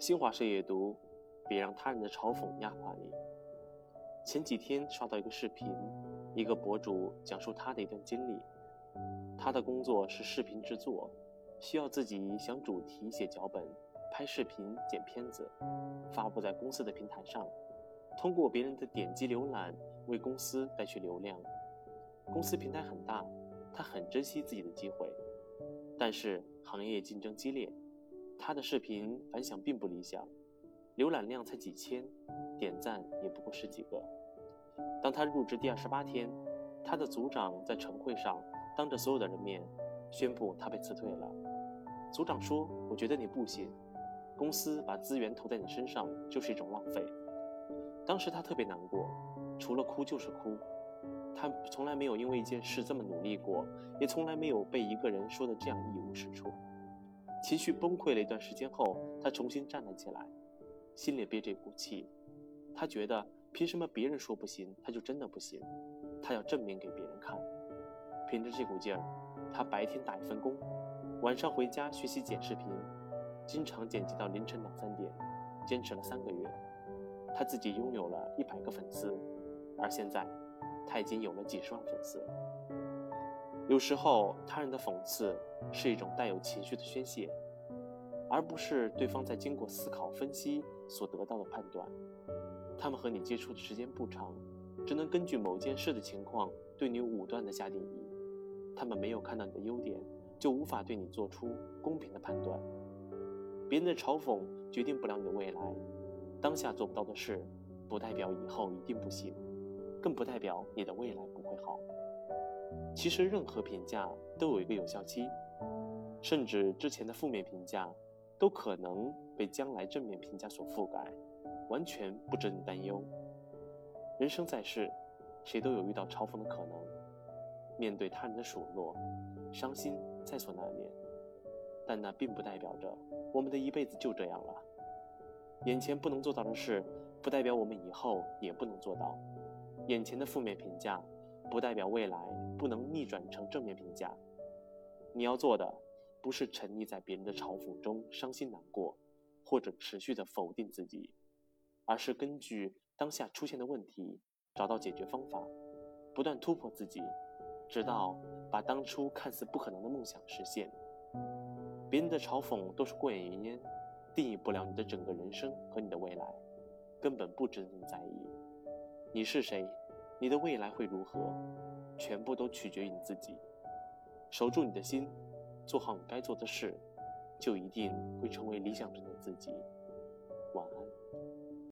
新华社阅读，别让他人的嘲讽压垮你。前几天刷到一个视频，一个博主讲述他的一段经历。他的工作是视频制作，需要自己想主题、写脚本、拍视频、剪片子，发布在公司的平台上，通过别人的点击浏览为公司带去流量。公司平台很大，他很珍惜自己的机会，但是行业竞争激烈。他的视频反响并不理想，浏览量才几千，点赞也不过十几个。当他入职第二十八天，他的组长在晨会上当着所有的人面宣布他被辞退了。组长说：“我觉得你不行，公司把资源投在你身上就是一种浪费。”当时他特别难过，除了哭就是哭。他从来没有因为一件事这么努力过，也从来没有被一个人说的这样一无是处。情绪崩溃了一段时间后，他重新站了起来，心里憋着一股气。他觉得凭什么别人说不行，他就真的不行？他要证明给别人看。凭着这股劲儿，他白天打一份工，晚上回家学习剪视频，经常剪辑到凌晨两三点，坚持了三个月。他自己拥有了一百个粉丝，而现在，他已经有了几十万粉丝。有时候，他人的讽刺是一种带有情绪的宣泄，而不是对方在经过思考分析所得到的判断。他们和你接触的时间不长，只能根据某件事的情况对你武断的下定义。他们没有看到你的优点，就无法对你做出公平的判断。别人的嘲讽决定不了你的未来，当下做不到的事，不代表以后一定不行，更不代表你的未来不会好。其实，任何评价都有一个有效期，甚至之前的负面评价都可能被将来正面评价所覆盖，完全不值你担忧。人生在世，谁都有遇到嘲讽的可能，面对他人的数落，伤心在所难免。但那并不代表着我们的一辈子就这样了。眼前不能做到的事，不代表我们以后也不能做到。眼前的负面评价。不代表未来不能逆转成正面评价。你要做的不是沉溺在别人的嘲讽中伤心难过，或者持续的否定自己，而是根据当下出现的问题找到解决方法，不断突破自己，直到把当初看似不可能的梦想实现。别人的嘲讽都是过眼云烟，定义不了你的整个人生和你的未来，根本不值得你在意。你是谁？你的未来会如何，全部都取决于你自己。守住你的心，做好你该做的事，就一定会成为理想中的自己。